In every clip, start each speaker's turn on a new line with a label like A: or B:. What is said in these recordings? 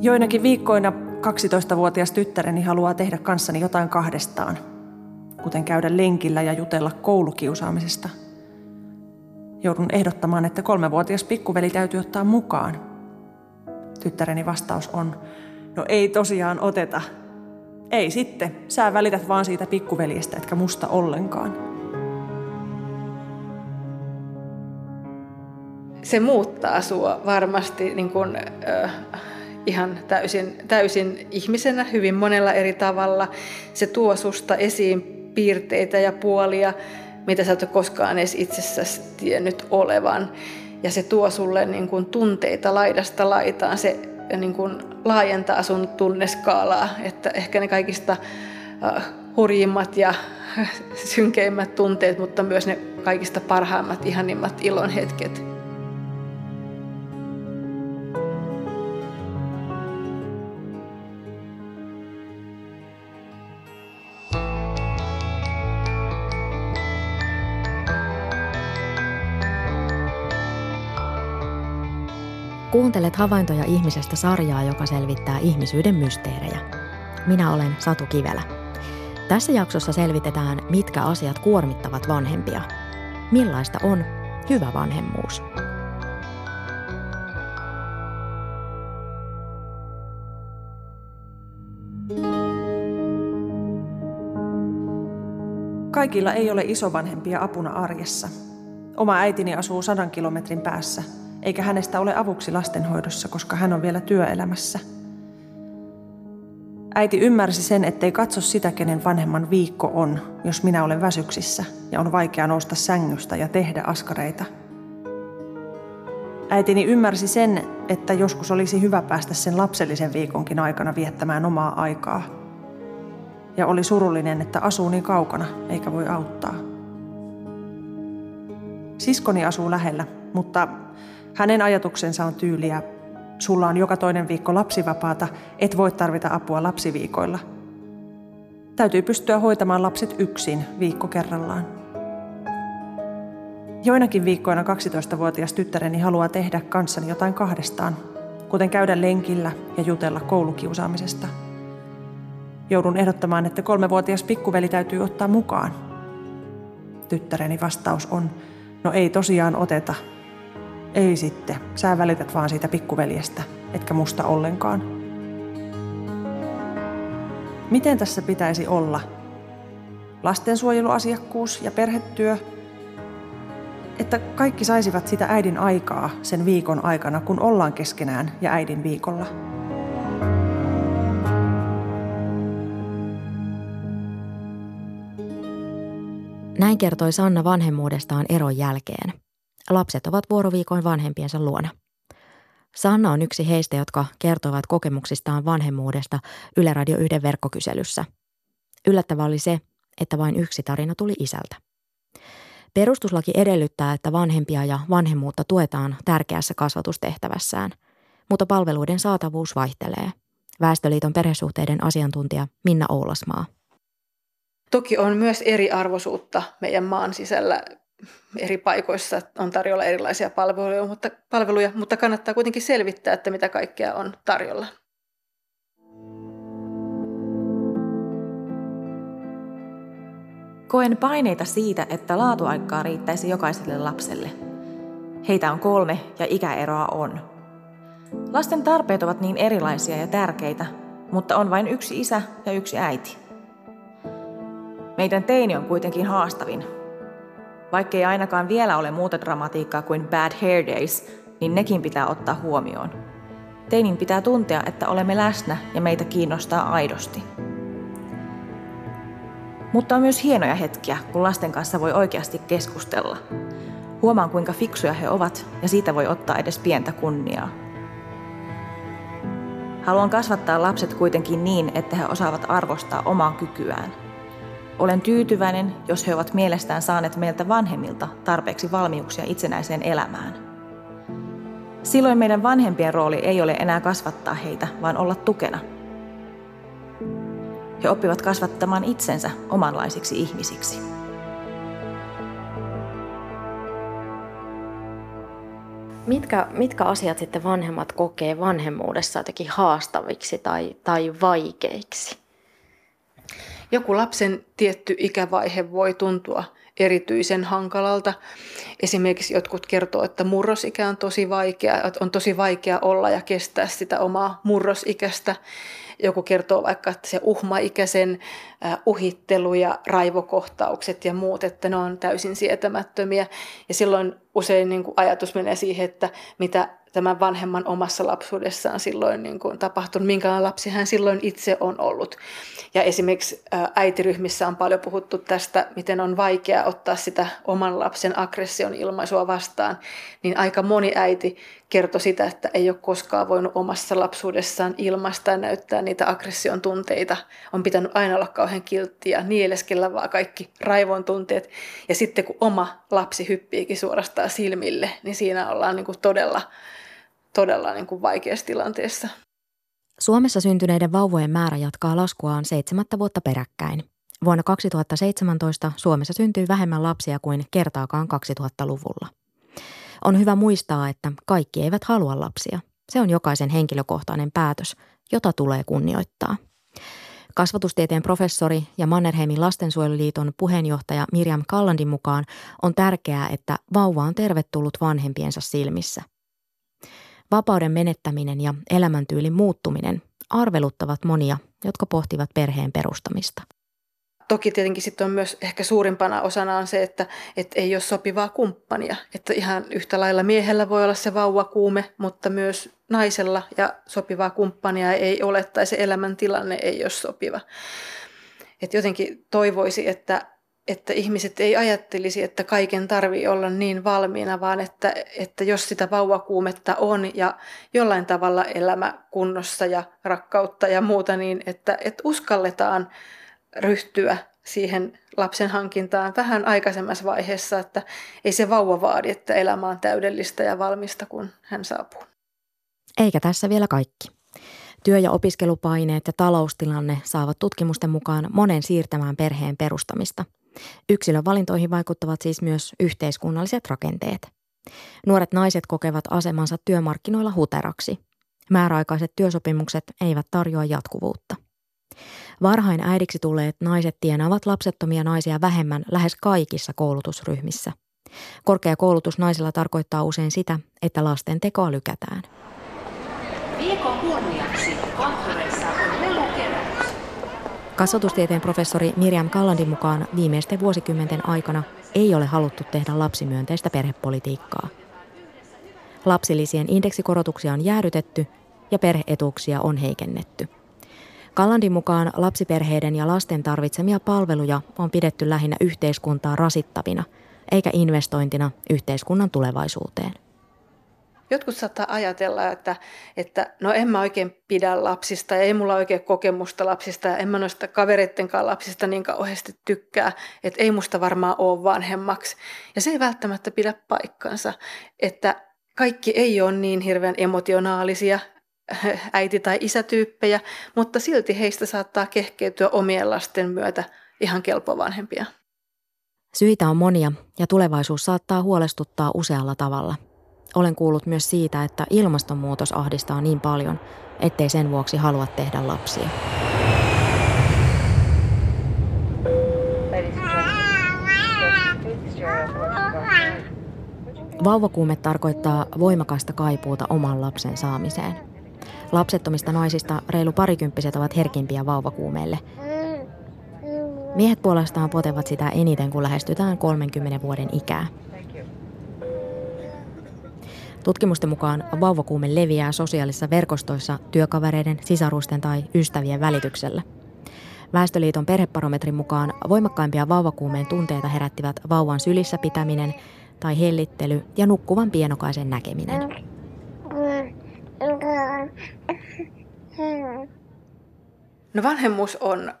A: Joinakin viikkoina 12-vuotias tyttäreni haluaa tehdä kanssani jotain kahdestaan, kuten käydä lenkillä ja jutella koulukiusaamisesta. Joudun ehdottamaan, että kolmevuotias pikkuveli täytyy ottaa mukaan. Tyttäreni vastaus on, no ei tosiaan oteta. Ei sitten, sä välität vaan siitä pikkuveljestä, etkä musta ollenkaan.
B: Se muuttaa sua varmasti niin kun, äh, ihan täysin, täysin ihmisenä hyvin monella eri tavalla. Se tuo susta esiin piirteitä ja puolia, mitä sä et ole koskaan edes itsessäsi tiennyt olevan. Ja se tuo sulle niin kuin tunteita laidasta laitaan. Se niin kuin laajentaa sun tunneskaalaa, että ehkä ne kaikista uh, hurjimmat ja synkeimmät tunteet, mutta myös ne kaikista parhaimmat, ihanimmat ilon
C: Kuuntelet havaintoja ihmisestä sarjaa, joka selvittää ihmisyyden mysteerejä. Minä olen Satu Kivelä. Tässä jaksossa selvitetään, mitkä asiat kuormittavat vanhempia. Millaista on hyvä vanhemmuus?
A: Kaikilla ei ole isovanhempia apuna arjessa. Oma äitini asuu sadan kilometrin päässä – eikä hänestä ole avuksi lastenhoidossa, koska hän on vielä työelämässä. Äiti ymmärsi sen, ettei katso sitä, kenen vanhemman viikko on, jos minä olen väsyksissä ja on vaikea nousta sängystä ja tehdä askareita. Äitini ymmärsi sen, että joskus olisi hyvä päästä sen lapsellisen viikonkin aikana viettämään omaa aikaa. Ja oli surullinen, että asuu niin kaukana eikä voi auttaa. Siskoni asuu lähellä, mutta hänen ajatuksensa on tyyliä, sulla on joka toinen viikko lapsivapaata, et voi tarvita apua lapsiviikoilla. Täytyy pystyä hoitamaan lapset yksin viikko kerrallaan. Joinakin viikkoina 12-vuotias tyttäreni haluaa tehdä kanssani jotain kahdestaan, kuten käydä lenkillä ja jutella koulukiusaamisesta. Joudun ehdottamaan, että kolmevuotias pikkuveli täytyy ottaa mukaan. Tyttäreni vastaus on, no ei tosiaan oteta, ei sitten, sä välität vaan siitä pikkuveljestä, etkä musta ollenkaan. Miten tässä pitäisi olla? Lastensuojeluasiakkuus ja perhetyö, että kaikki saisivat sitä äidin aikaa sen viikon aikana, kun ollaan keskenään ja äidin viikolla.
C: Näin kertoi Sanna vanhemmuudestaan eron jälkeen – Lapset ovat vuoroviikoin vanhempiensa luona. Sanna on yksi heistä, jotka kertovat kokemuksistaan vanhemmuudesta Yle Radio 1 verkkokyselyssä. Yllättävää oli se, että vain yksi tarina tuli isältä. Perustuslaki edellyttää, että vanhempia ja vanhemmuutta tuetaan tärkeässä kasvatustehtävässään, mutta palveluiden saatavuus vaihtelee. Väestöliiton perhesuhteiden asiantuntija Minna Oulasmaa.
B: Toki on myös eriarvoisuutta meidän maan sisällä eri paikoissa on tarjolla erilaisia palveluja mutta, palveluja, mutta kannattaa kuitenkin selvittää, että mitä kaikkea on tarjolla.
D: Koen paineita siitä, että laatuaikaa riittäisi jokaiselle lapselle. Heitä on kolme ja ikäeroa on. Lasten tarpeet ovat niin erilaisia ja tärkeitä, mutta on vain yksi isä ja yksi äiti. Meidän teini on kuitenkin haastavin, Vaikkei ainakaan vielä ole muuta dramatiikkaa kuin Bad Hair Days, niin nekin pitää ottaa huomioon. Teinin pitää tuntea, että olemme läsnä ja meitä kiinnostaa aidosti. Mutta on myös hienoja hetkiä, kun lasten kanssa voi oikeasti keskustella. Huomaan, kuinka fiksuja he ovat, ja siitä voi ottaa edes pientä kunniaa. Haluan kasvattaa lapset kuitenkin niin, että he osaavat arvostaa omaa kykyään – olen tyytyväinen, jos he ovat mielestään saaneet meiltä vanhemmilta tarpeeksi valmiuksia itsenäiseen elämään. Silloin meidän vanhempien rooli ei ole enää kasvattaa heitä, vaan olla tukena. He oppivat kasvattamaan itsensä omanlaisiksi ihmisiksi.
C: Mitkä, mitkä asiat sitten vanhemmat kokee vanhemmuudessa jotenkin haastaviksi tai, tai vaikeiksi?
B: Joku lapsen tietty ikävaihe voi tuntua erityisen hankalalta. Esimerkiksi jotkut kertoo, että murrosikä on tosi vaikea, on tosi vaikea olla ja kestää sitä omaa murrosikästä. Joku kertoo vaikka, että se uhmaikäisen uhittelu ja raivokohtaukset ja muut, että ne on täysin sietämättömiä. Ja silloin usein niin kuin ajatus menee siihen, että mitä tämän vanhemman omassa lapsuudessaan silloin niin kuin tapahtunut, minkälainen lapsi hän silloin itse on ollut. Ja esimerkiksi äitiryhmissä on paljon puhuttu tästä, miten on vaikea ottaa sitä oman lapsen aggression ilmaisua vastaan, niin aika moni äiti kertoi sitä, että ei ole koskaan voinut omassa lapsuudessaan ilmaista ja näyttää niitä aggression tunteita. On pitänyt aina olla kauhean kiltti ja nieleskellä vaan kaikki raivon tunteet. Ja sitten kun oma lapsi hyppiikin suorastaan silmille, niin siinä ollaan niin kuin todella, todella niin kuin vaikeassa tilanteessa.
C: Suomessa syntyneiden vauvojen määrä jatkaa laskuaan seitsemättä vuotta peräkkäin. Vuonna 2017 Suomessa syntyi vähemmän lapsia kuin kertaakaan 2000-luvulla. On hyvä muistaa, että kaikki eivät halua lapsia. Se on jokaisen henkilökohtainen päätös, jota tulee kunnioittaa. Kasvatustieteen professori ja Mannerheimin lastensuojeluliiton puheenjohtaja Mirjam Kallandin mukaan on tärkeää, että vauva on tervetullut vanhempiensa silmissä – Vapauden menettäminen ja elämäntyylin muuttuminen arveluttavat monia, jotka pohtivat perheen perustamista.
B: Toki tietenkin sitten on myös ehkä suurimpana osana on se, että, että ei ole sopivaa kumppania. Että ihan yhtä lailla miehellä voi olla se vauvakuume, mutta myös naisella ja sopivaa kumppania ei ole tai se elämäntilanne ei ole sopiva. Et jotenkin toivoisi, että että ihmiset ei ajattelisi, että kaiken tarvii olla niin valmiina, vaan että, että jos sitä vauvakuumetta on ja jollain tavalla elämä kunnossa ja rakkautta ja muuta, niin että, että uskalletaan ryhtyä siihen lapsen hankintaan vähän aikaisemmassa vaiheessa, että ei se vauva vaadi, että elämä on täydellistä ja valmista, kun hän saapuu.
C: Eikä tässä vielä kaikki. Työ- ja opiskelupaineet ja taloustilanne saavat tutkimusten mukaan monen siirtämään perheen perustamista – Yksilön valintoihin vaikuttavat siis myös yhteiskunnalliset rakenteet. Nuoret naiset kokevat asemansa työmarkkinoilla huteraksi. Määräaikaiset työsopimukset eivät tarjoa jatkuvuutta. Varhain äidiksi tulleet naiset tienaavat lapsettomia naisia vähemmän lähes kaikissa koulutusryhmissä. Korkea koulutus naisilla tarkoittaa usein sitä, että lasten tekoa lykätään. Viikon kunniaksi konttoreissa on Kasvatustieteen professori Miriam Kallandin mukaan viimeisten vuosikymmenten aikana ei ole haluttu tehdä lapsimyönteistä perhepolitiikkaa. Lapsilisien indeksikorotuksia on jäädytetty ja perheetuuksia on heikennetty. Kallandin mukaan lapsiperheiden ja lasten tarvitsemia palveluja on pidetty lähinnä yhteiskuntaa rasittavina, eikä investointina yhteiskunnan tulevaisuuteen.
B: Jotkut saattaa ajatella, että, että no en mä oikein pidä lapsista ja ei mulla oikein kokemusta lapsista ja en mä noista kavereittenkaan lapsista niin kauheasti tykkää, että ei musta varmaan ole vanhemmaksi. Ja se ei välttämättä pidä paikkansa, että kaikki ei ole niin hirveän emotionaalisia äiti- tai isätyyppejä, mutta silti heistä saattaa kehkeytyä omien lasten myötä ihan kelpo vanhempia.
C: Syitä on monia ja tulevaisuus saattaa huolestuttaa usealla tavalla – olen kuullut myös siitä, että ilmastonmuutos ahdistaa niin paljon, ettei sen vuoksi halua tehdä lapsia. Vauvakuume tarkoittaa voimakasta kaipuuta oman lapsen saamiseen. Lapsettomista naisista reilu parikymppiset ovat herkimpiä vauvakuumeelle. Miehet puolestaan potevat sitä eniten, kun lähestytään 30 vuoden ikää. Tutkimusten mukaan vauvakuume leviää sosiaalisissa verkostoissa työkavereiden, sisarusten tai ystävien välityksellä. Väestöliiton perheparometrin mukaan voimakkaimpia vauvakuumeen tunteita herättivät vauvan sylissä pitäminen tai hellittely ja nukkuvan pienokaisen näkeminen.
B: No vanhemmuus on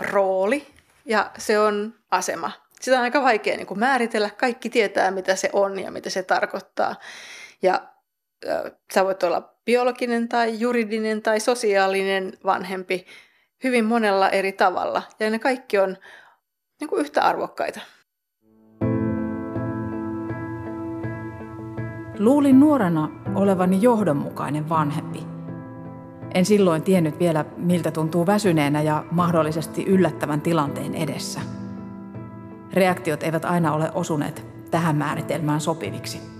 B: rooli ja se on asema. Sitä on aika vaikea niin kuin määritellä. Kaikki tietää, mitä se on ja mitä se tarkoittaa. Ja äh, sä voit olla biologinen tai juridinen tai sosiaalinen vanhempi hyvin monella eri tavalla. Ja ne kaikki on niin kuin yhtä arvokkaita.
E: Luulin nuorena olevani johdonmukainen vanhempi. En silloin tiennyt vielä, miltä tuntuu väsyneenä ja mahdollisesti yllättävän tilanteen edessä. Reaktiot eivät aina ole osuneet tähän määritelmään sopiviksi.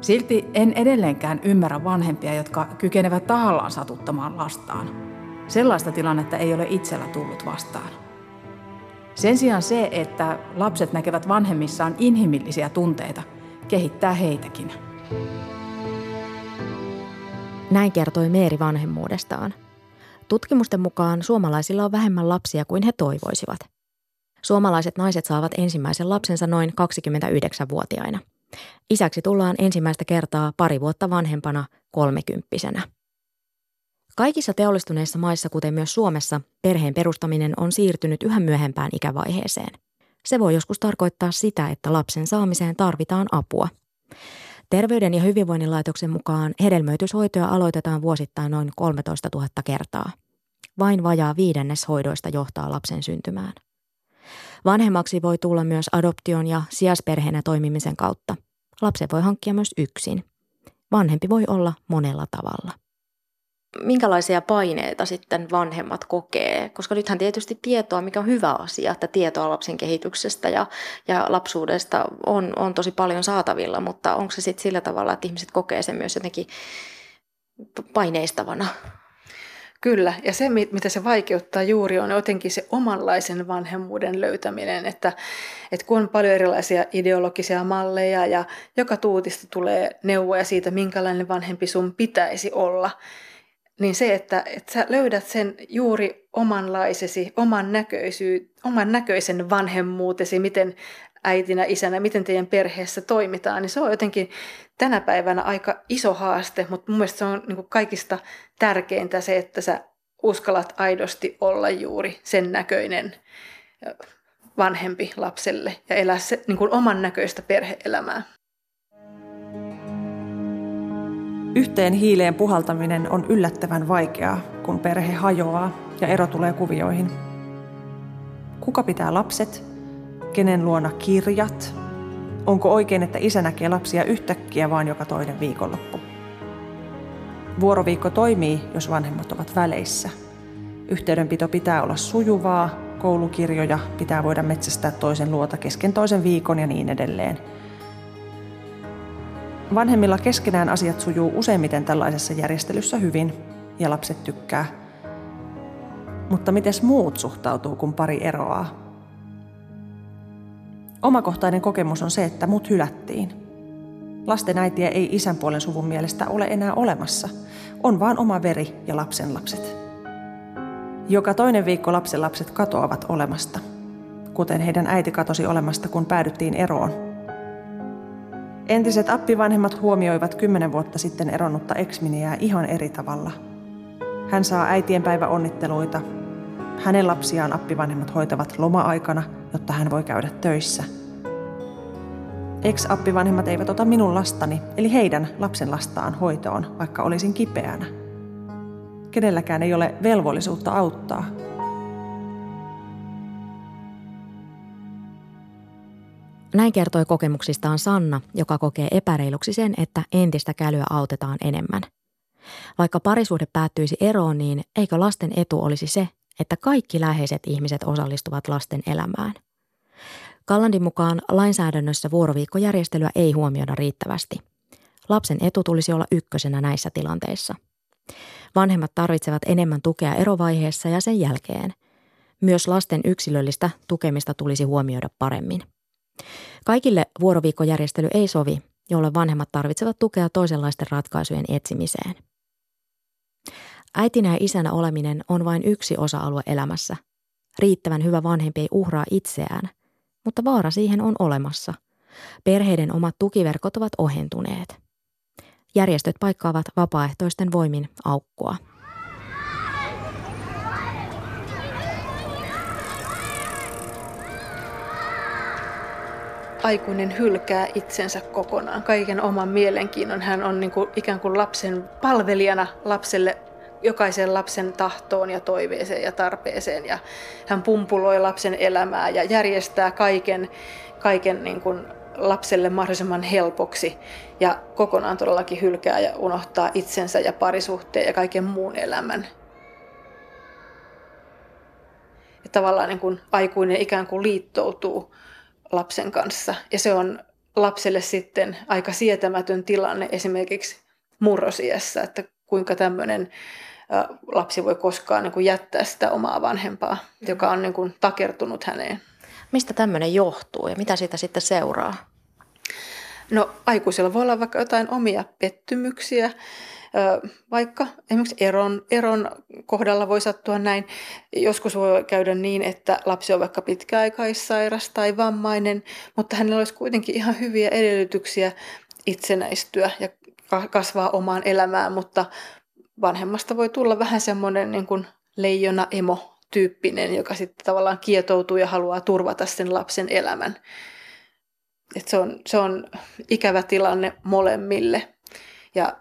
E: Silti en edelleenkään ymmärrä vanhempia, jotka kykenevät tahallaan satuttamaan lastaan. Sellaista tilannetta ei ole itsellä tullut vastaan. Sen sijaan se, että lapset näkevät vanhemmissaan inhimillisiä tunteita, kehittää heitäkin.
C: Näin kertoi Meeri vanhemmuudestaan. Tutkimusten mukaan suomalaisilla on vähemmän lapsia kuin he toivoisivat. Suomalaiset naiset saavat ensimmäisen lapsensa noin 29-vuotiaina. Isäksi tullaan ensimmäistä kertaa pari vuotta vanhempana kolmekymppisenä. Kaikissa teollistuneissa maissa, kuten myös Suomessa, perheen perustaminen on siirtynyt yhä myöhempään ikävaiheeseen. Se voi joskus tarkoittaa sitä, että lapsen saamiseen tarvitaan apua. Terveyden ja hyvinvoinnin laitoksen mukaan hedelmöityshoitoja aloitetaan vuosittain noin 13 000 kertaa. Vain vajaa viidennes hoidoista johtaa lapsen syntymään. Vanhemmaksi voi tulla myös adoption ja sijasperheenä toimimisen kautta. Lapsen voi hankkia myös yksin. Vanhempi voi olla monella tavalla minkälaisia paineita sitten vanhemmat kokee? Koska nythän tietysti tietoa, mikä on hyvä asia, että tietoa lapsen kehityksestä ja, ja lapsuudesta on, on tosi paljon saatavilla, mutta onko se sitten sillä tavalla, että ihmiset kokee sen myös jotenkin paineistavana?
B: Kyllä, ja se mitä se vaikeuttaa juuri on jotenkin se omanlaisen vanhemmuuden löytäminen, että, että kun on paljon erilaisia ideologisia malleja ja joka tuutista tulee neuvoja siitä, minkälainen vanhempi sun pitäisi olla, niin se, että, että sä löydät sen juuri omanlaisesi, oman, näköisy, oman näköisen vanhemmuutesi, miten äitinä, isänä, miten teidän perheessä toimitaan, niin se on jotenkin tänä päivänä aika iso haaste, mutta mun mielestä se on niin kaikista tärkeintä se, että sä uskallat aidosti olla juuri sen näköinen vanhempi lapselle ja elää se, niin kuin oman näköistä perheelämää.
A: Yhteen hiileen puhaltaminen on yllättävän vaikeaa, kun perhe hajoaa ja ero tulee kuvioihin. Kuka pitää lapset? Kenen luona kirjat? Onko oikein, että isä näkee lapsia yhtäkkiä vain joka toinen viikonloppu? Vuoroviikko toimii, jos vanhemmat ovat väleissä. Yhteydenpito pitää olla sujuvaa, koulukirjoja pitää voida metsästää toisen luota kesken toisen viikon ja niin edelleen – Vanhemmilla keskenään asiat sujuu useimmiten tällaisessa järjestelyssä hyvin ja lapset tykkää. Mutta miten muut suhtautuu, kun pari eroaa? Omakohtainen kokemus on se, että mut hylättiin. Lasten äitiä ei isän puolen suvun mielestä ole enää olemassa. On vaan oma veri ja lapsen lapset. Joka toinen viikko lapsen lapset katoavat olemasta, kuten heidän äiti katosi olemasta, kun päädyttiin eroon Entiset appivanhemmat huomioivat kymmenen vuotta sitten eronnutta eksminiää ihan eri tavalla. Hän saa äitien onnitteluita. Hänen lapsiaan appivanhemmat hoitavat loma-aikana, jotta hän voi käydä töissä. Ex-appivanhemmat eivät ota minun lastani, eli heidän lapsen lastaan hoitoon, vaikka olisin kipeänä. Kenelläkään ei ole velvollisuutta auttaa,
C: Näin kertoi kokemuksistaan Sanna, joka kokee epäreiluksi sen, että entistä kälyä autetaan enemmän. Vaikka parisuhde päättyisi eroon, niin eikö lasten etu olisi se, että kaikki läheiset ihmiset osallistuvat lasten elämään? Kallandin mukaan lainsäädännössä vuoroviikkojärjestelyä ei huomioida riittävästi. Lapsen etu tulisi olla ykkösenä näissä tilanteissa. Vanhemmat tarvitsevat enemmän tukea erovaiheessa ja sen jälkeen. Myös lasten yksilöllistä tukemista tulisi huomioida paremmin. Kaikille vuoroviikkojärjestely ei sovi, jolle vanhemmat tarvitsevat tukea toisenlaisten ratkaisujen etsimiseen. Äitinä ja isänä oleminen on vain yksi osa-alue elämässä. Riittävän hyvä vanhempi ei uhraa itseään, mutta vaara siihen on olemassa. Perheiden omat tukiverkot ovat ohentuneet. Järjestöt paikkaavat vapaaehtoisten voimin aukkoa.
B: aikuinen hylkää itsensä kokonaan, kaiken oman mielenkiinnon. Hän on niin kuin, ikään kuin lapsen palvelijana lapselle, jokaisen lapsen tahtoon ja toiveeseen ja tarpeeseen. Ja hän pumpuloi lapsen elämää ja järjestää kaiken, kaiken niin kuin lapselle mahdollisimman helpoksi ja kokonaan todellakin hylkää ja unohtaa itsensä ja parisuhteen ja kaiken muun elämän. Ja tavallaan niin kuin aikuinen ikään kuin liittoutuu lapsen kanssa ja se on lapselle sitten aika sietämätön tilanne esimerkiksi murrosiässä, että kuinka tämmöinen lapsi voi koskaan niin kuin jättää sitä omaa vanhempaa, joka on niin kuin takertunut häneen.
C: Mistä tämmöinen johtuu ja mitä siitä sitten seuraa?
B: No aikuisilla voi olla vaikka jotain omia pettymyksiä, vaikka esimerkiksi eron, eron kohdalla voi sattua näin. Joskus voi käydä niin, että lapsi on vaikka pitkäaikaissairas tai vammainen, mutta hänellä olisi kuitenkin ihan hyviä edellytyksiä itsenäistyä ja kasvaa omaan elämään, mutta vanhemmasta voi tulla vähän semmoinen niin kuin leijona emo tyyppinen, joka sitten tavallaan kietoutuu ja haluaa turvata sen lapsen elämän. Et se, on, se on ikävä tilanne molemmille. Ja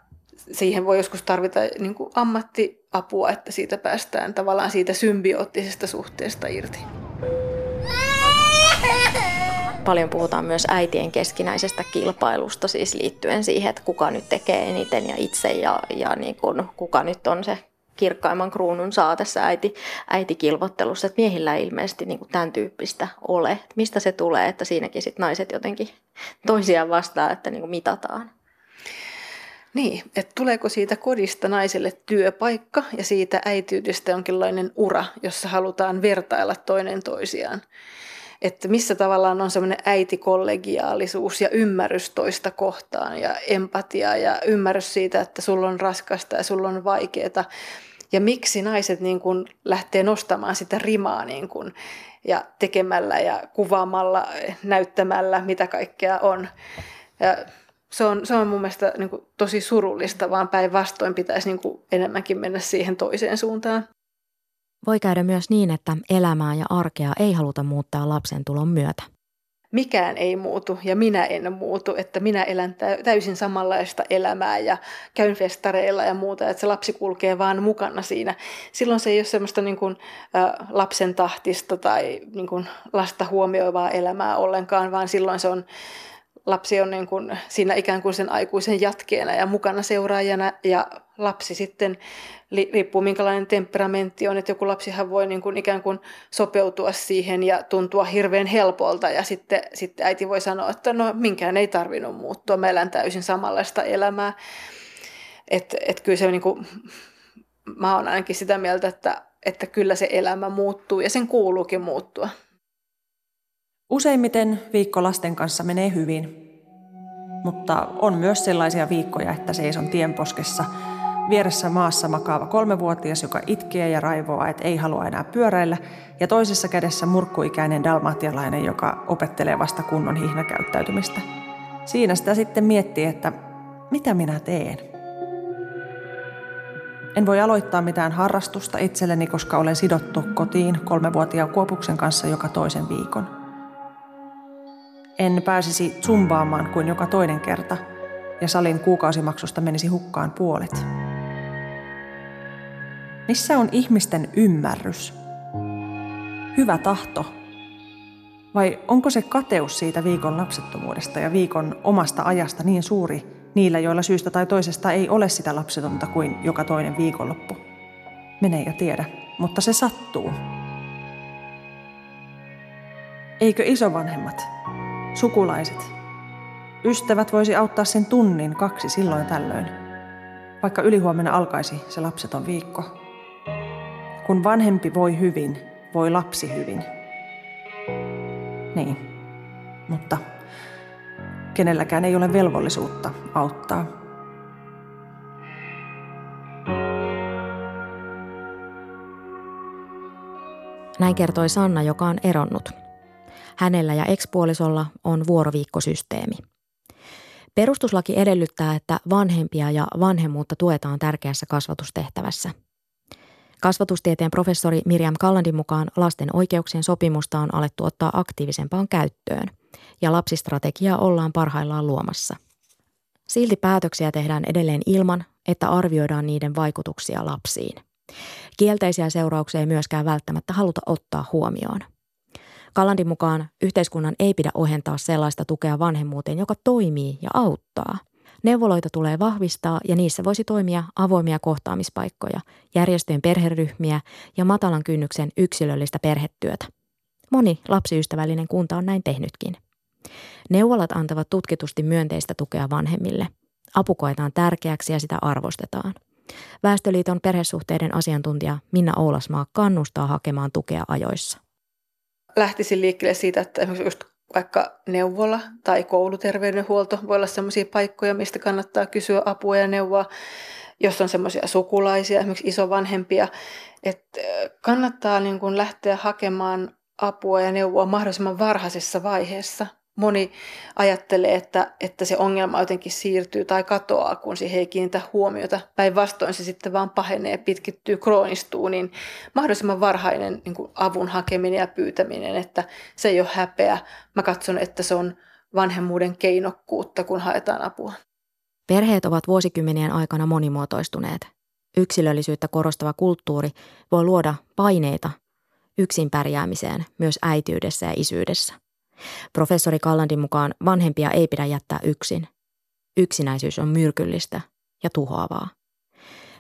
B: siihen voi joskus tarvita niin kuin ammattiapua, että siitä päästään tavallaan siitä symbioottisesta suhteesta irti.
C: Paljon puhutaan myös äitien keskinäisestä kilpailusta, siis liittyen siihen, että kuka nyt tekee eniten ja itse ja, ja niin kuin, kuka nyt on se kirkkaimman kruunun saa tässä äiti, äitikilvottelussa, että miehillä ei ilmeisesti niin kuin tämän tyyppistä ole. Mistä se tulee, että siinäkin sit naiset jotenkin toisiaan vastaa, että niin kuin mitataan?
B: Niin, että tuleeko siitä kodista naiselle työpaikka ja siitä äitiydestä jonkinlainen ura, jossa halutaan vertailla toinen toisiaan. Että missä tavallaan on semmoinen äitikollegiaalisuus ja ymmärrys toista kohtaan ja empatia ja ymmärrys siitä, että sulla on raskasta ja sulla on vaikeaa. Ja miksi naiset niin kuin lähtee nostamaan sitä rimaa niin kuin, ja tekemällä ja kuvaamalla, näyttämällä, mitä kaikkea on. Ja se on, se on mun mielestä niin kuin tosi surullista, vaan päinvastoin pitäisi niin kuin enemmänkin mennä siihen toiseen suuntaan.
C: Voi käydä myös niin, että elämää ja arkea ei haluta muuttaa lapsen tulon myötä.
B: Mikään ei muutu ja minä en muutu, että minä elän täysin samanlaista elämää ja käyn festareilla ja muuta, että se lapsi kulkee vaan mukana siinä. Silloin se ei ole semmoista niin kuin, lapsen tahtista tai niin kuin, lasta huomioivaa elämää ollenkaan, vaan silloin se on lapsi on niin kuin siinä ikään kuin sen aikuisen jatkeena ja mukana seuraajana ja lapsi sitten, riippuu minkälainen temperamentti on, että joku lapsihan voi niin kuin ikään kuin sopeutua siihen ja tuntua hirveän helpolta ja sitten, sitten äiti voi sanoa, että no minkään ei tarvinnut muuttua, mä elän täysin samanlaista elämää. Että et kyllä se niin kuin, mä oon ainakin sitä mieltä, että, että kyllä se elämä muuttuu ja sen kuuluukin muuttua.
A: Useimmiten viikko lasten kanssa menee hyvin, mutta on myös sellaisia viikkoja, että seison tienposkessa vieressä maassa makaava kolmevuotias, joka itkee ja raivoaa, että ei halua enää pyöräillä, ja toisessa kädessä murkkuikäinen dalmatialainen, joka opettelee vasta kunnon hihnakäyttäytymistä. Siinä sitä sitten miettii, että mitä minä teen. En voi aloittaa mitään harrastusta itselleni, koska olen sidottu kotiin kolmevuotiaan Kuopuksen kanssa joka toisen viikon en pääsisi zumbaamaan kuin joka toinen kerta ja salin kuukausimaksusta menisi hukkaan puolet. Missä on ihmisten ymmärrys? Hyvä tahto? Vai onko se kateus siitä viikon lapsettomuudesta ja viikon omasta ajasta niin suuri niillä, joilla syystä tai toisesta ei ole sitä lapsetonta kuin joka toinen viikonloppu? Mene ja tiedä, mutta se sattuu. Eikö isovanhemmat, Sukulaiset. Ystävät voisi auttaa sen tunnin kaksi silloin tällöin. Vaikka ylihuomenna alkaisi se lapseton viikko. Kun vanhempi voi hyvin, voi lapsi hyvin. Niin, mutta kenelläkään ei ole velvollisuutta auttaa.
C: Näin kertoi Sanna, joka on eronnut Hänellä ja ekspuolisolla on vuoroviikkosysteemi. Perustuslaki edellyttää, että vanhempia ja vanhemmuutta tuetaan tärkeässä kasvatustehtävässä. Kasvatustieteen professori Miriam Kallandin mukaan lasten oikeuksien sopimusta on alettu ottaa aktiivisempaan käyttöön ja lapsistrategiaa ollaan parhaillaan luomassa. Silti päätöksiä tehdään edelleen ilman, että arvioidaan niiden vaikutuksia lapsiin. Kielteisiä seurauksia ei myöskään välttämättä haluta ottaa huomioon – Kalandin mukaan yhteiskunnan ei pidä ohentaa sellaista tukea vanhemmuuteen, joka toimii ja auttaa. Neuvoloita tulee vahvistaa ja niissä voisi toimia avoimia kohtaamispaikkoja, järjestöjen perheryhmiä ja matalan kynnyksen yksilöllistä perhetyötä. Moni lapsiystävällinen kunta on näin tehnytkin. Neuvolat antavat tutkitusti myönteistä tukea vanhemmille. Apu koetaan tärkeäksi ja sitä arvostetaan. Väestöliiton perhesuhteiden asiantuntija Minna Oulasmaa kannustaa hakemaan tukea ajoissa.
B: Lähtisin liikkeelle siitä, että esimerkiksi just vaikka neuvola tai kouluterveydenhuolto voi olla sellaisia paikkoja, mistä kannattaa kysyä apua ja neuvoa, jos on semmoisia sukulaisia, esimerkiksi isovanhempia, että kannattaa niin kuin lähteä hakemaan apua ja neuvoa mahdollisimman varhaisessa vaiheessa moni ajattelee, että, että se ongelma jotenkin siirtyy tai katoaa, kun siihen ei kiinnitä huomiota. Päinvastoin se sitten vaan pahenee, pitkittyy, kroonistuu, niin mahdollisimman varhainen niin kuin avun hakeminen ja pyytäminen, että se ei ole häpeä. Mä katson, että se on vanhemmuuden keinokkuutta, kun haetaan apua.
C: Perheet ovat vuosikymmenien aikana monimuotoistuneet. Yksilöllisyyttä korostava kulttuuri voi luoda paineita yksin pärjäämiseen myös äityydessä ja isyydessä. Professori Kallandin mukaan vanhempia ei pidä jättää yksin. Yksinäisyys on myrkyllistä ja tuhoavaa.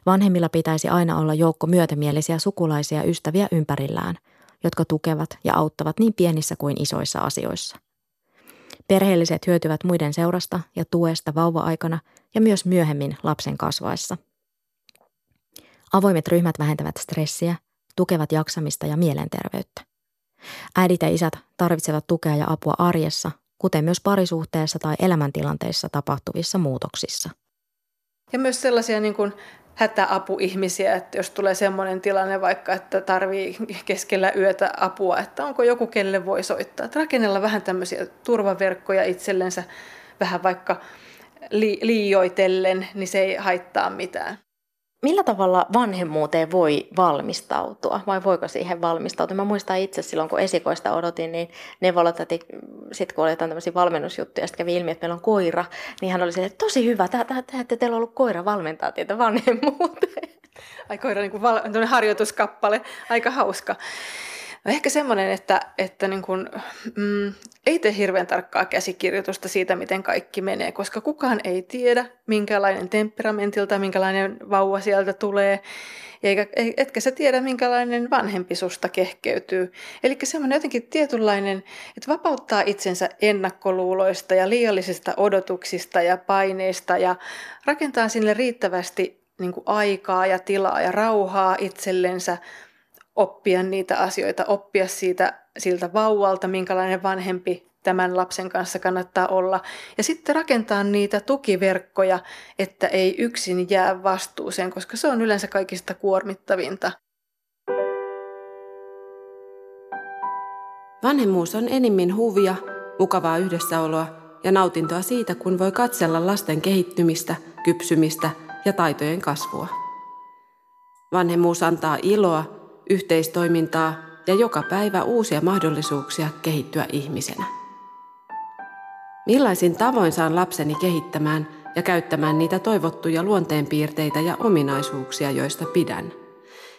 C: Vanhemmilla pitäisi aina olla joukko myötämielisiä sukulaisia ystäviä ympärillään, jotka tukevat ja auttavat niin pienissä kuin isoissa asioissa. Perheelliset hyötyvät muiden seurasta ja tuesta vauva-aikana ja myös myöhemmin lapsen kasvaessa. Avoimet ryhmät vähentävät stressiä, tukevat jaksamista ja mielenterveyttä. Äidit ja isät tarvitsevat tukea ja apua arjessa, kuten myös parisuhteessa tai elämäntilanteissa tapahtuvissa muutoksissa.
B: Ja myös sellaisia niin kuin hätäapuihmisiä, että jos tulee sellainen tilanne vaikka, että tarvii keskellä yötä apua, että onko joku, kelle voi soittaa. Että rakennella vähän tämmöisiä turvaverkkoja itsellensä, vähän vaikka liioitellen, niin se ei haittaa mitään.
C: Millä tavalla vanhemmuuteen voi valmistautua vai voiko siihen valmistautua? Mä muistan itse silloin, kun esikoista odotin, niin neuvolatäti, sitten kun oli jotain tämmöisiä valmennusjuttuja, sitten kävi ilmi, että meillä on koira, niin hän oli se, että tosi hyvä, että teillä on ollut koira valmentaa teitä vanhemmuuteen.
B: Ai koira niin kuin val- harjoituskappale, aika hauska. No ehkä semmoinen, että, että niin kuin, mm, ei tee hirveän tarkkaa käsikirjoitusta siitä, miten kaikki menee, koska kukaan ei tiedä, minkälainen temperamentilta, minkälainen vauva sieltä tulee, eikä, etkä sä tiedä, minkälainen vanhempi susta kehkeytyy. Eli semmoinen jotenkin tietynlainen, että vapauttaa itsensä ennakkoluuloista ja liiallisista odotuksista ja paineista ja rakentaa sinne riittävästi niin aikaa ja tilaa ja rauhaa itsellensä, oppia niitä asioita, oppia siitä siltä vauvalta, minkälainen vanhempi tämän lapsen kanssa kannattaa olla. Ja sitten rakentaa niitä tukiverkkoja, että ei yksin jää vastuuseen, koska se on yleensä kaikista kuormittavinta.
F: Vanhemmuus on enimmin huvia, mukavaa yhdessäoloa ja nautintoa siitä, kun voi katsella lasten kehittymistä, kypsymistä ja taitojen kasvua. Vanhemmuus antaa iloa yhteistoimintaa ja joka päivä uusia mahdollisuuksia kehittyä ihmisenä. Millaisin tavoin saan lapseni kehittämään ja käyttämään niitä toivottuja luonteenpiirteitä ja ominaisuuksia, joista pidän,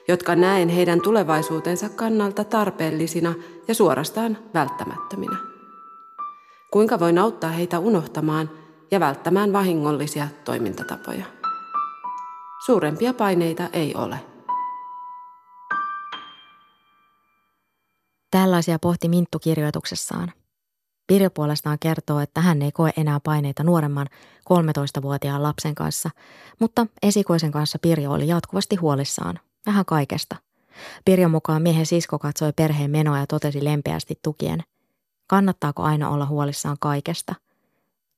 F: jotka näen heidän tulevaisuutensa kannalta tarpeellisina ja suorastaan välttämättöminä? Kuinka voin auttaa heitä unohtamaan ja välttämään vahingollisia toimintatapoja? Suurempia paineita ei ole.
C: Tällaisia pohti Minttu kirjoituksessaan. Pirjo puolestaan kertoo, että hän ei koe enää paineita nuoremman 13-vuotiaan lapsen kanssa, mutta esikoisen kanssa Pirjo oli jatkuvasti huolissaan, vähän kaikesta. Pirjo mukaan miehen sisko katsoi perheen menoa ja totesi lempeästi tukien. Kannattaako aina olla huolissaan kaikesta?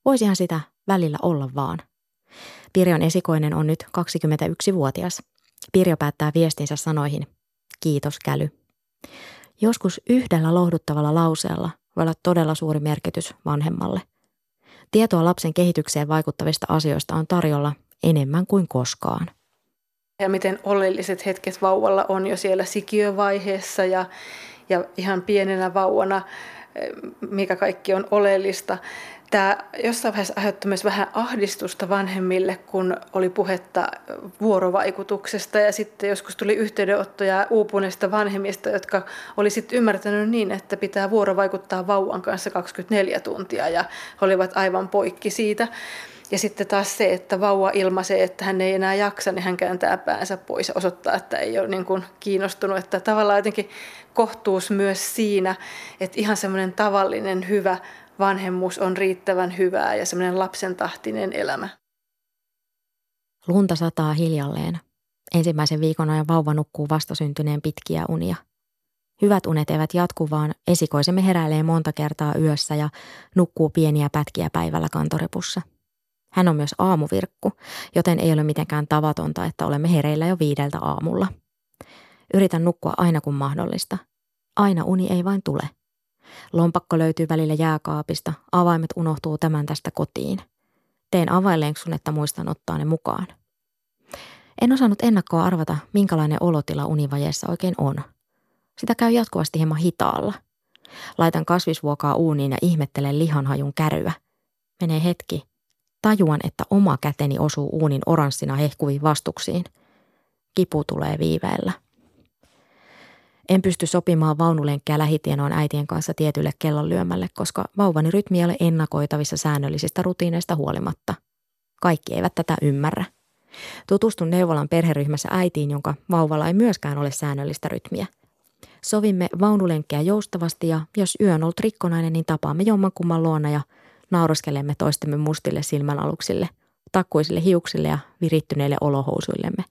C: Voisihan sitä välillä olla vaan. Pirjon esikoinen on nyt 21-vuotias. Pirjo päättää viestinsä sanoihin, kiitos käly. Joskus yhdellä lohduttavalla lauseella voi olla todella suuri merkitys vanhemmalle. Tietoa lapsen kehitykseen vaikuttavista asioista on tarjolla enemmän kuin koskaan.
B: Ja miten oleelliset hetket vauvalla on jo siellä sikiövaiheessa ja, ja ihan pienenä vauvana, mikä kaikki on oleellista. Tämä jossain vaiheessa aiheutti myös vähän ahdistusta vanhemmille, kun oli puhetta vuorovaikutuksesta ja sitten joskus tuli yhteydenottoja uupuneista vanhemmista, jotka oli sitten ymmärtänyt niin, että pitää vuorovaikuttaa vauvan kanssa 24 tuntia ja he olivat aivan poikki siitä. Ja sitten taas se, että vauva ilmaisee, että hän ei enää jaksa, niin hän kääntää päänsä pois ja osoittaa, että ei ole niin kuin kiinnostunut. Että tavallaan jotenkin kohtuus myös siinä, että ihan semmoinen tavallinen hyvä vanhemmuus on riittävän hyvää ja semmoinen lapsen tahtinen elämä.
C: Lunta sataa hiljalleen. Ensimmäisen viikon ajan vauva nukkuu vastasyntyneen pitkiä unia. Hyvät unet eivät jatku, vaan esikoisemme heräilee monta kertaa yössä ja nukkuu pieniä pätkiä päivällä kantorepussa. Hän on myös aamuvirkku, joten ei ole mitenkään tavatonta, että olemme hereillä jo viideltä aamulla. Yritän nukkua aina kun mahdollista. Aina uni ei vain tule – Lompakko löytyy välillä jääkaapista, avaimet unohtuu tämän tästä kotiin. Teen avainlenksun, että muistan ottaa ne mukaan. En osannut ennakkoa arvata, minkälainen olotila univajeessa oikein on. Sitä käy jatkuvasti hieman hitaalla. Laitan kasvisvuokaa uuniin ja ihmettelen lihanhajun käryä. Menee hetki. Tajuan, että oma käteni osuu uunin oranssina hehkuviin vastuksiin. Kipu tulee viiveellä. En pysty sopimaan vaunulenkkiä lähitienoon äitien kanssa tietylle kellonlyömälle, koska vauvani rytmi ei ole ennakoitavissa säännöllisistä rutiineista huolimatta. Kaikki eivät tätä ymmärrä. Tutustun neuvolan perheryhmässä äitiin, jonka vauvalla ei myöskään ole säännöllistä rytmiä. Sovimme vaunulenkkiä joustavasti ja jos yö on ollut rikkonainen, niin tapaamme jommankumman luona ja nauraskelemme toistemme mustille silmänaluksille, takkuisille hiuksille ja virittyneille olohousuillemme.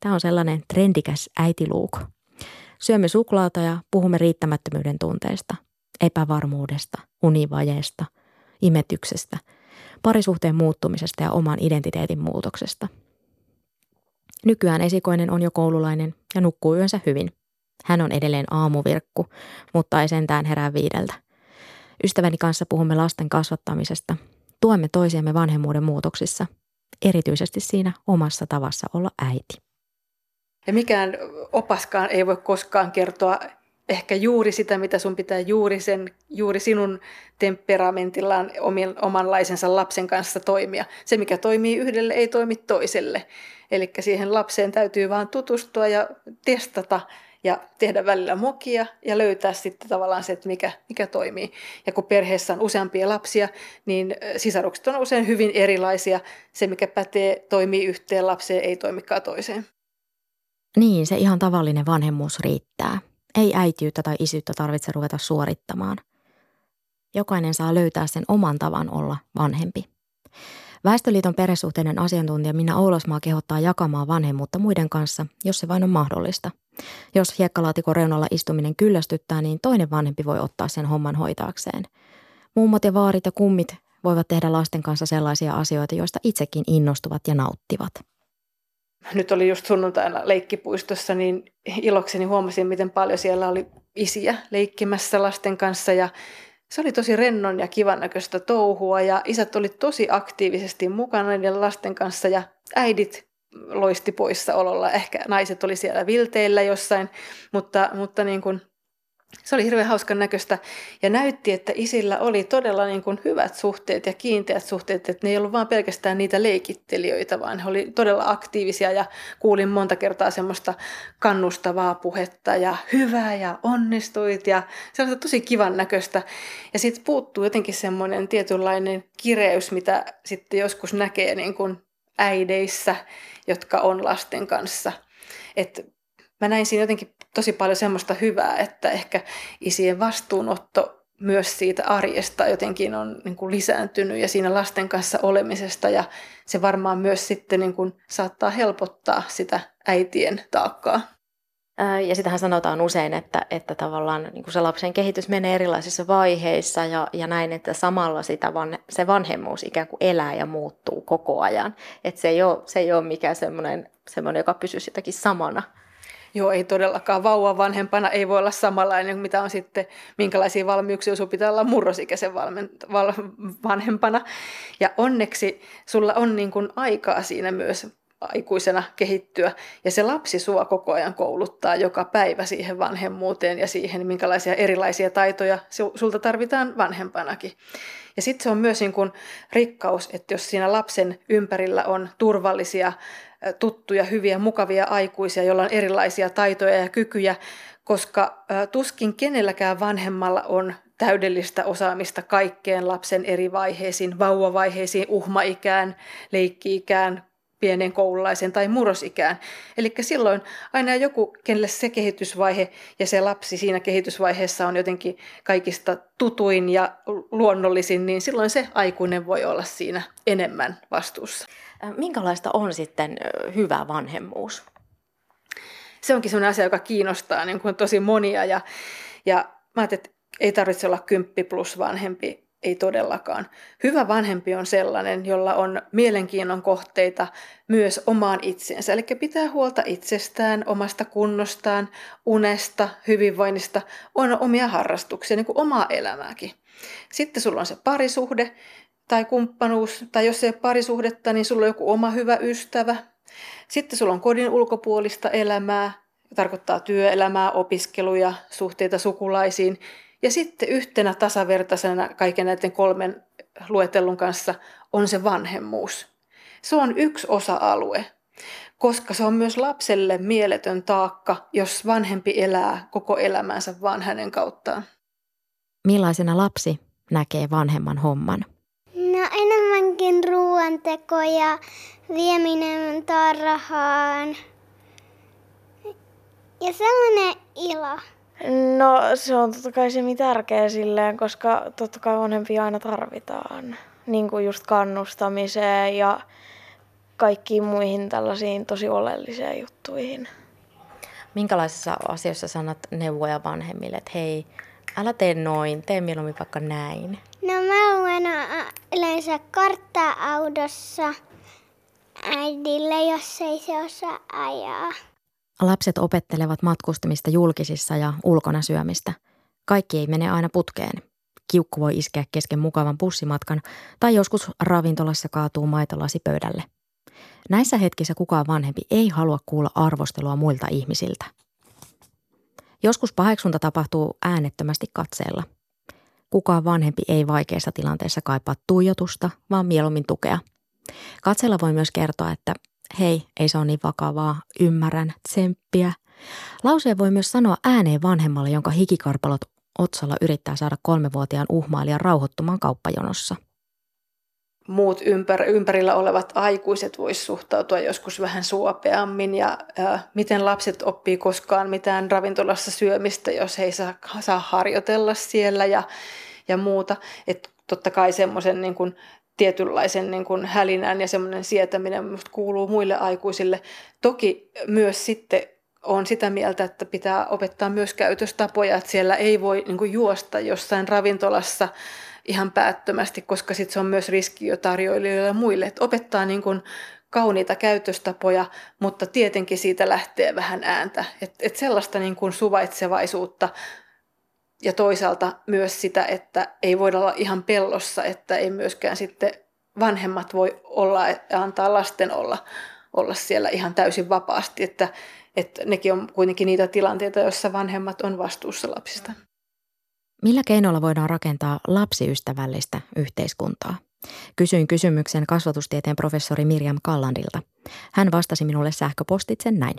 C: Tämä on sellainen trendikäs äitiluuko. Syömme suklaata ja puhumme riittämättömyyden tunteista, epävarmuudesta, univajeesta, imetyksestä, parisuhteen muuttumisesta ja oman identiteetin muutoksesta. Nykyään esikoinen on jo koululainen ja nukkuu yönsä hyvin. Hän on edelleen aamuvirkku, mutta ei sentään herää viideltä. Ystäväni kanssa puhumme lasten kasvattamisesta. Tuemme toisiamme vanhemmuuden muutoksissa, erityisesti siinä omassa tavassa olla äiti.
B: Ja mikään opaskaan ei voi koskaan kertoa ehkä juuri sitä, mitä sun pitää juuri, sen, juuri sinun temperamentillaan omanlaisensa lapsen kanssa toimia. Se, mikä toimii yhdelle, ei toimi toiselle. Eli siihen lapseen täytyy vaan tutustua ja testata ja tehdä välillä mokia ja löytää sitten tavallaan se, että mikä, mikä toimii. Ja kun perheessä on useampia lapsia, niin sisarukset on usein hyvin erilaisia. Se, mikä pätee, toimii yhteen lapseen, ei toimikaan toiseen.
C: Niin, se ihan tavallinen vanhemmuus riittää. Ei äitiyttä tai isyyttä tarvitse ruveta suorittamaan. Jokainen saa löytää sen oman tavan olla vanhempi. Väestöliiton perhesuhteiden asiantuntija Minna Oulosmaa kehottaa jakamaan vanhemmuutta muiden kanssa, jos se vain on mahdollista. Jos hiekkalaatikon reunalla istuminen kyllästyttää, niin toinen vanhempi voi ottaa sen homman hoitaakseen. Mummot ja vaarit ja kummit voivat tehdä lasten kanssa sellaisia asioita, joista itsekin innostuvat ja nauttivat
B: nyt oli just sunnuntaina leikkipuistossa, niin ilokseni huomasin, miten paljon siellä oli isiä leikkimässä lasten kanssa ja se oli tosi rennon ja kivan näköistä touhua ja isät oli tosi aktiivisesti mukana niiden lasten kanssa ja äidit loisti poissaololla. Ehkä naiset oli siellä vilteillä jossain, mutta, mutta niin kuin se oli hirveän hauskan näköistä ja näytti, että isillä oli todella niin kuin hyvät suhteet ja kiinteät suhteet, että ne ei ollut vain pelkästään niitä leikittelijöitä, vaan he oli todella aktiivisia ja kuulin monta kertaa semmoista kannustavaa puhetta ja hyvää ja onnistuit ja se oli tosi kivan näköistä. Ja sitten puuttuu jotenkin semmoinen tietynlainen kireys, mitä sitten joskus näkee niin kuin äideissä, jotka on lasten kanssa. Että mä näin siinä jotenkin tosi paljon semmoista hyvää, että ehkä isien vastuunotto myös siitä arjesta jotenkin on niin kuin lisääntynyt ja siinä lasten kanssa olemisesta ja se varmaan myös sitten niin kuin saattaa helpottaa sitä äitien taakkaa.
C: Ja sitähän sanotaan usein, että, että tavallaan niin se lapsen kehitys menee erilaisissa vaiheissa ja, ja näin, että samalla sitä van, se vanhemmuus ikään kuin elää ja muuttuu koko ajan. Että se ei ole, se ei ole mikään semmoinen, semmoinen, joka pysyy sitäkin samana.
B: Joo, ei todellakaan. Vauvan vanhempana ei voi olla samanlainen, mitä on sitten, minkälaisia valmiuksia sun pitää olla murrosikäisen valmen, val, vanhempana. Ja onneksi sulla on niin kuin aikaa siinä myös aikuisena kehittyä. Ja se lapsi sua koko ajan kouluttaa joka päivä siihen vanhemmuuteen ja siihen, minkälaisia erilaisia taitoja sulta tarvitaan vanhempanakin. Ja sitten se on myös niin kuin rikkaus, että jos siinä lapsen ympärillä on turvallisia, tuttuja, hyviä, mukavia aikuisia, joilla on erilaisia taitoja ja kykyjä, koska tuskin kenelläkään vanhemmalla on täydellistä osaamista kaikkeen lapsen eri vaiheisiin, vauvavaiheisiin, uhmaikään, leikkiikään, pienen koululaisen tai murrosikään. Eli silloin aina joku, kenelle se kehitysvaihe ja se lapsi siinä kehitysvaiheessa on jotenkin kaikista tutuin ja luonnollisin, niin silloin se aikuinen voi olla siinä enemmän vastuussa.
C: Minkälaista on sitten hyvä vanhemmuus?
B: Se onkin sellainen asia, joka kiinnostaa niin kuin tosi monia ja, ja mä ajattelin, että ei tarvitse olla kymppi plus vanhempi ei todellakaan. Hyvä vanhempi on sellainen, jolla on mielenkiinnon kohteita myös omaan itsensä. Eli pitää huolta itsestään, omasta kunnostaan, unesta, hyvinvoinnista, on omia harrastuksia, niin kuin omaa elämääkin. Sitten sulla on se parisuhde tai kumppanuus, tai jos ei ole parisuhdetta, niin sulla on joku oma hyvä ystävä. Sitten sulla on kodin ulkopuolista elämää, tarkoittaa työelämää, opiskeluja, suhteita sukulaisiin ja sitten yhtenä tasavertaisena kaiken näiden kolmen luetellun kanssa on se vanhemmuus. Se on yksi osa-alue, koska se on myös lapselle mieletön taakka, jos vanhempi elää koko elämänsä vaan hänen kauttaan.
C: Millaisena lapsi näkee vanhemman homman?
G: No enemmänkin ruoanteko ja vieminen tarhaan. Ja sellainen ilo.
H: No se on totta kai se tärkeä silleen, koska totta kai vanhempia aina tarvitaan. Niin kuin just kannustamiseen ja kaikkiin muihin tällaisiin tosi oleellisiin juttuihin.
C: Minkälaisissa asioissa sanat neuvoja vanhemmille, että hei, älä tee noin, tee mieluummin vaikka näin?
G: No mä luen yleensä karttaa autossa äidille, jos ei se osaa ajaa.
C: Lapset opettelevat matkustamista julkisissa ja ulkona syömistä. Kaikki ei mene aina putkeen. Kiukku voi iskeä kesken mukavan pussimatkan tai joskus ravintolassa kaatuu maitolasi pöydälle. Näissä hetkissä kukaan vanhempi ei halua kuulla arvostelua muilta ihmisiltä. Joskus paheksunta tapahtuu äänettömästi katseella. Kukaan vanhempi ei vaikeissa tilanteissa kaipaa tuijotusta, vaan mieluummin tukea. Katsella voi myös kertoa, että Hei, ei se ole niin vakavaa. Ymmärrän. Tsemppiä. Lauseen voi myös sanoa ääneen vanhemmalle, jonka hikikarpalot otsalla yrittää saada kolmevuotiaan uhmailijan rauhoittumaan kauppajonossa.
B: Muut ympär, ympärillä olevat aikuiset voisivat suhtautua joskus vähän suopeammin ja äh, miten lapset oppii koskaan mitään ravintolassa syömistä, jos he ei saa, saa harjoitella siellä ja, ja muuta. Et totta kai semmoisen niin tietynlaisen niin kuin hälinän ja semmoinen sietäminen minusta kuuluu muille aikuisille. Toki myös sitten on sitä mieltä, että pitää opettaa myös käytöstapoja, että siellä ei voi niin kuin juosta jossain ravintolassa ihan päättömästi, koska sitten se on myös riski jo tarjoilijoille ja muille. Että opettaa niin kuin kauniita käytöstapoja, mutta tietenkin siitä lähtee vähän ääntä. Että et sellaista niin kuin suvaitsevaisuutta ja toisaalta myös sitä, että ei voida olla ihan pellossa, että ei myöskään sitten vanhemmat voi olla ja antaa lasten olla, olla siellä ihan täysin vapaasti, että, että nekin on kuitenkin niitä tilanteita, joissa vanhemmat on vastuussa lapsista.
C: Millä keinoilla voidaan rakentaa lapsiystävällistä yhteiskuntaa? Kysyin kysymyksen kasvatustieteen professori Mirjam Kallandilta. Hän vastasi minulle sähköpostitse näin.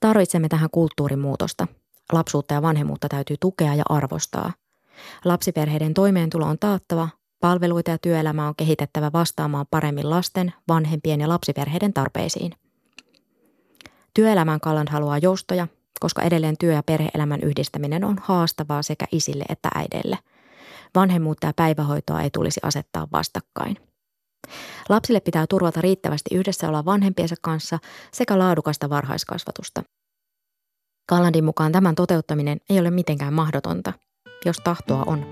C: Tarvitsemme tähän kulttuurimuutosta. Lapsuutta ja vanhemmuutta täytyy tukea ja arvostaa. Lapsiperheiden toimeentulo on taattava, palveluita ja työelämää on kehitettävä vastaamaan paremmin lasten, vanhempien ja lapsiperheiden tarpeisiin. Työelämän Kalland haluaa joustoja, koska edelleen työ- ja perheelämän yhdistäminen on haastavaa sekä isille että äideille. Vanhemmuutta ja päivähoitoa ei tulisi asettaa vastakkain. Lapsille pitää turvata riittävästi yhdessä olla vanhempiensa kanssa sekä laadukasta varhaiskasvatusta. Kallandin mukaan tämän toteuttaminen ei ole mitenkään mahdotonta, jos tahtoa on.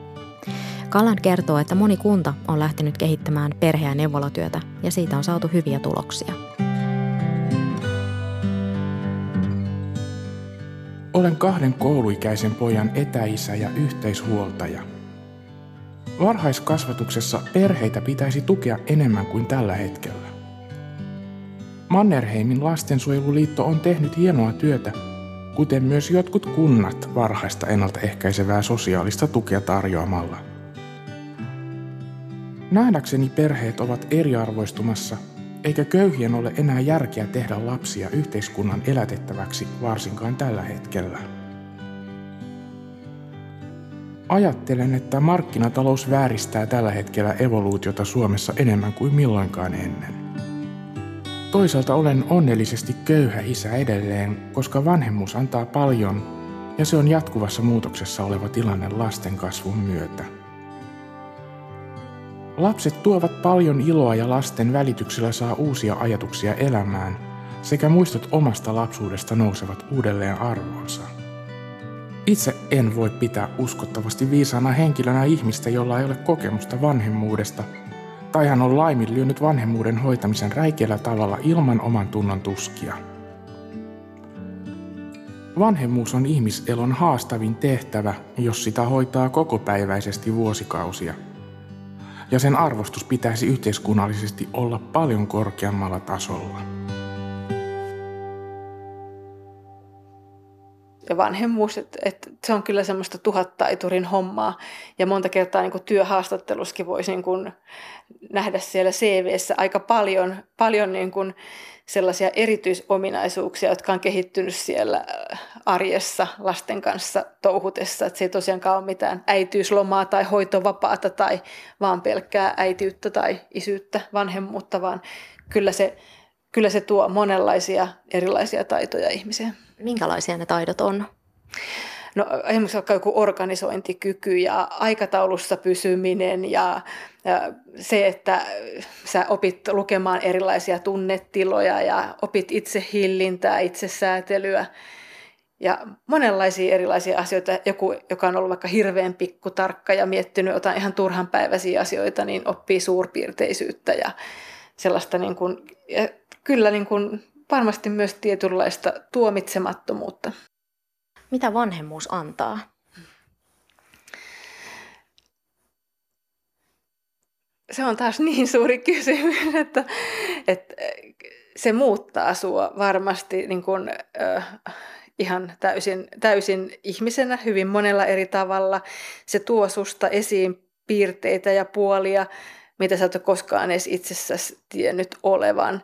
C: Kalland kertoo, että moni kunta on lähtenyt kehittämään perhe- ja neuvolatyötä ja siitä on saatu hyviä tuloksia.
I: Olen kahden kouluikäisen pojan etäisä ja yhteishuoltaja. Varhaiskasvatuksessa perheitä pitäisi tukea enemmän kuin tällä hetkellä. Mannerheimin lastensuojeluliitto on tehnyt hienoa työtä, kuten myös jotkut kunnat varhaista ennaltaehkäisevää sosiaalista tukea tarjoamalla. Nähdäkseni perheet ovat eriarvoistumassa, eikä köyhien ole enää järkeä tehdä lapsia yhteiskunnan elätettäväksi varsinkaan tällä hetkellä. Ajattelen, että markkinatalous vääristää tällä hetkellä evoluutiota Suomessa enemmän kuin milloinkaan ennen. Toisaalta olen onnellisesti köyhä isä edelleen, koska vanhemmuus antaa paljon ja se on jatkuvassa muutoksessa oleva tilanne lasten kasvun myötä. Lapset tuovat paljon iloa ja lasten välityksellä saa uusia ajatuksia elämään sekä muistot omasta lapsuudesta nousevat uudelleen arvoonsa. Itse en voi pitää uskottavasti viisaana henkilönä ihmistä, jolla ei ole kokemusta vanhemmuudesta, tai hän on laiminlyönyt vanhemmuuden hoitamisen räikeällä tavalla ilman oman tunnon tuskia. Vanhemmuus on ihmiselon haastavin tehtävä, jos sitä hoitaa kokopäiväisesti vuosikausia. Ja sen arvostus pitäisi yhteiskunnallisesti olla paljon korkeammalla tasolla.
B: Ja vanhemmuus, että et se on kyllä semmoista tuhattaiturin hommaa. Ja monta kertaa niin työhaastatteluskin voisi niin nähdä siellä CVssä aika paljon, paljon niin kuin sellaisia erityisominaisuuksia, jotka on kehittynyt siellä äh, arjessa lasten kanssa touhutessa. Että se ei tosiaankaan ole mitään äitiyslomaa tai hoitovapaata tai vaan pelkkää äitiyttä tai isyyttä, vanhemmuutta, vaan kyllä se, kyllä se tuo monenlaisia erilaisia taitoja ihmiseen.
C: Minkälaisia ne taidot on?
B: No esimerkiksi vaikka joku organisointikyky ja aikataulussa pysyminen ja, se, että sä opit lukemaan erilaisia tunnetiloja ja opit itse hillintää, itsesäätelyä ja monenlaisia erilaisia asioita. Joku, joka on ollut vaikka hirveän pikkutarkka ja miettinyt jotain ihan turhanpäiväisiä asioita, niin oppii suurpiirteisyyttä ja sellaista niin kuin, ja kyllä niin kuin varmasti myös tietynlaista tuomitsemattomuutta.
C: Mitä vanhemmuus antaa?
B: Se on taas niin suuri kysymys, että, että se muuttaa sua varmasti niin kuin, äh, ihan täysin, täysin ihmisenä hyvin monella eri tavalla. Se tuo susta esiin piirteitä ja puolia, mitä sä et ole koskaan edes itsessäsi tiennyt olevan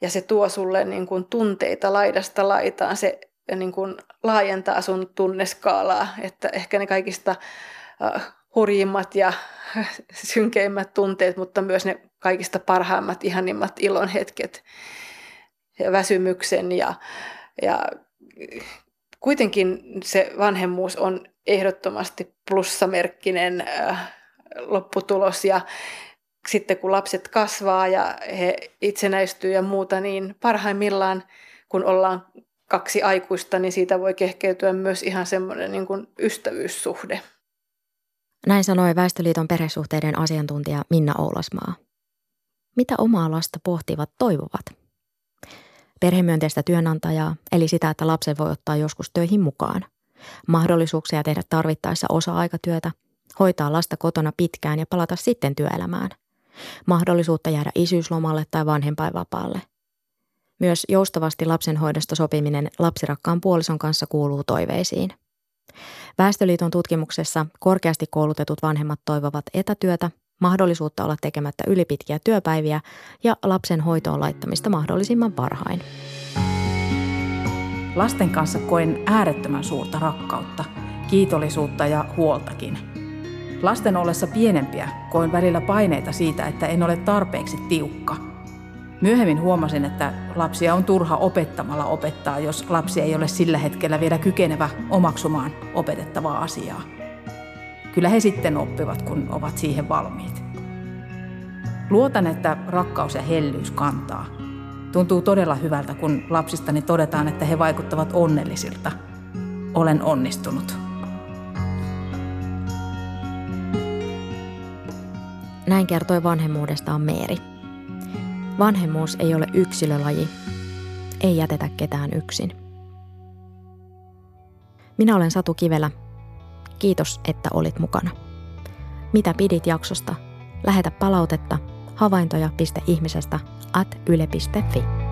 B: ja se tuo sulle niin kuin tunteita laidasta laitaan. Se niin kuin laajentaa sun tunneskaalaa, että ehkä ne kaikista hurjimmat ja synkeimmät tunteet, mutta myös ne kaikista parhaimmat, ihanimmat ilon hetket ja väsymyksen ja, ja kuitenkin se vanhemmuus on ehdottomasti plussamerkkinen lopputulos ja sitten kun lapset kasvaa ja he itsenäistyy ja muuta, niin parhaimmillaan kun ollaan kaksi aikuista, niin siitä voi kehkeytyä myös ihan semmoinen niin kuin ystävyyssuhde.
C: Näin sanoi Väestöliiton perhesuhteiden asiantuntija Minna Oulasmaa. Mitä omaa lasta pohtivat toivovat? Perhemyönteistä työnantajaa, eli sitä, että lapsen voi ottaa joskus töihin mukaan. Mahdollisuuksia tehdä tarvittaessa osa-aikatyötä, hoitaa lasta kotona pitkään ja palata sitten työelämään mahdollisuutta jäädä isyyslomalle tai vanhempainvapaalle. Myös joustavasti lapsenhoidosta sopiminen lapsirakkaan puolison kanssa kuuluu toiveisiin. Väestöliiton tutkimuksessa korkeasti koulutetut vanhemmat toivovat etätyötä, mahdollisuutta olla tekemättä ylipitkiä työpäiviä ja lapsen hoitoon laittamista mahdollisimman varhain.
E: Lasten kanssa koen äärettömän suurta rakkautta, kiitollisuutta ja huoltakin – Lasten ollessa pienempiä koin välillä paineita siitä, että en ole tarpeeksi tiukka. Myöhemmin huomasin, että lapsia on turha opettamalla opettaa, jos lapsi ei ole sillä hetkellä vielä kykenevä omaksumaan opetettavaa asiaa. Kyllä he sitten oppivat, kun ovat siihen valmiit. Luotan, että rakkaus ja hellyys kantaa. Tuntuu todella hyvältä, kun lapsistani todetaan, että he vaikuttavat onnellisilta. Olen onnistunut.
C: Näin kertoi vanhemmuudestaan Meeri. Vanhemmuus ei ole yksilölaji. Ei jätetä ketään yksin. Minä olen Satu Kivelä. Kiitos, että olit mukana. Mitä pidit jaksosta? Lähetä palautetta havaintoja.ihmisestä at yle.fi.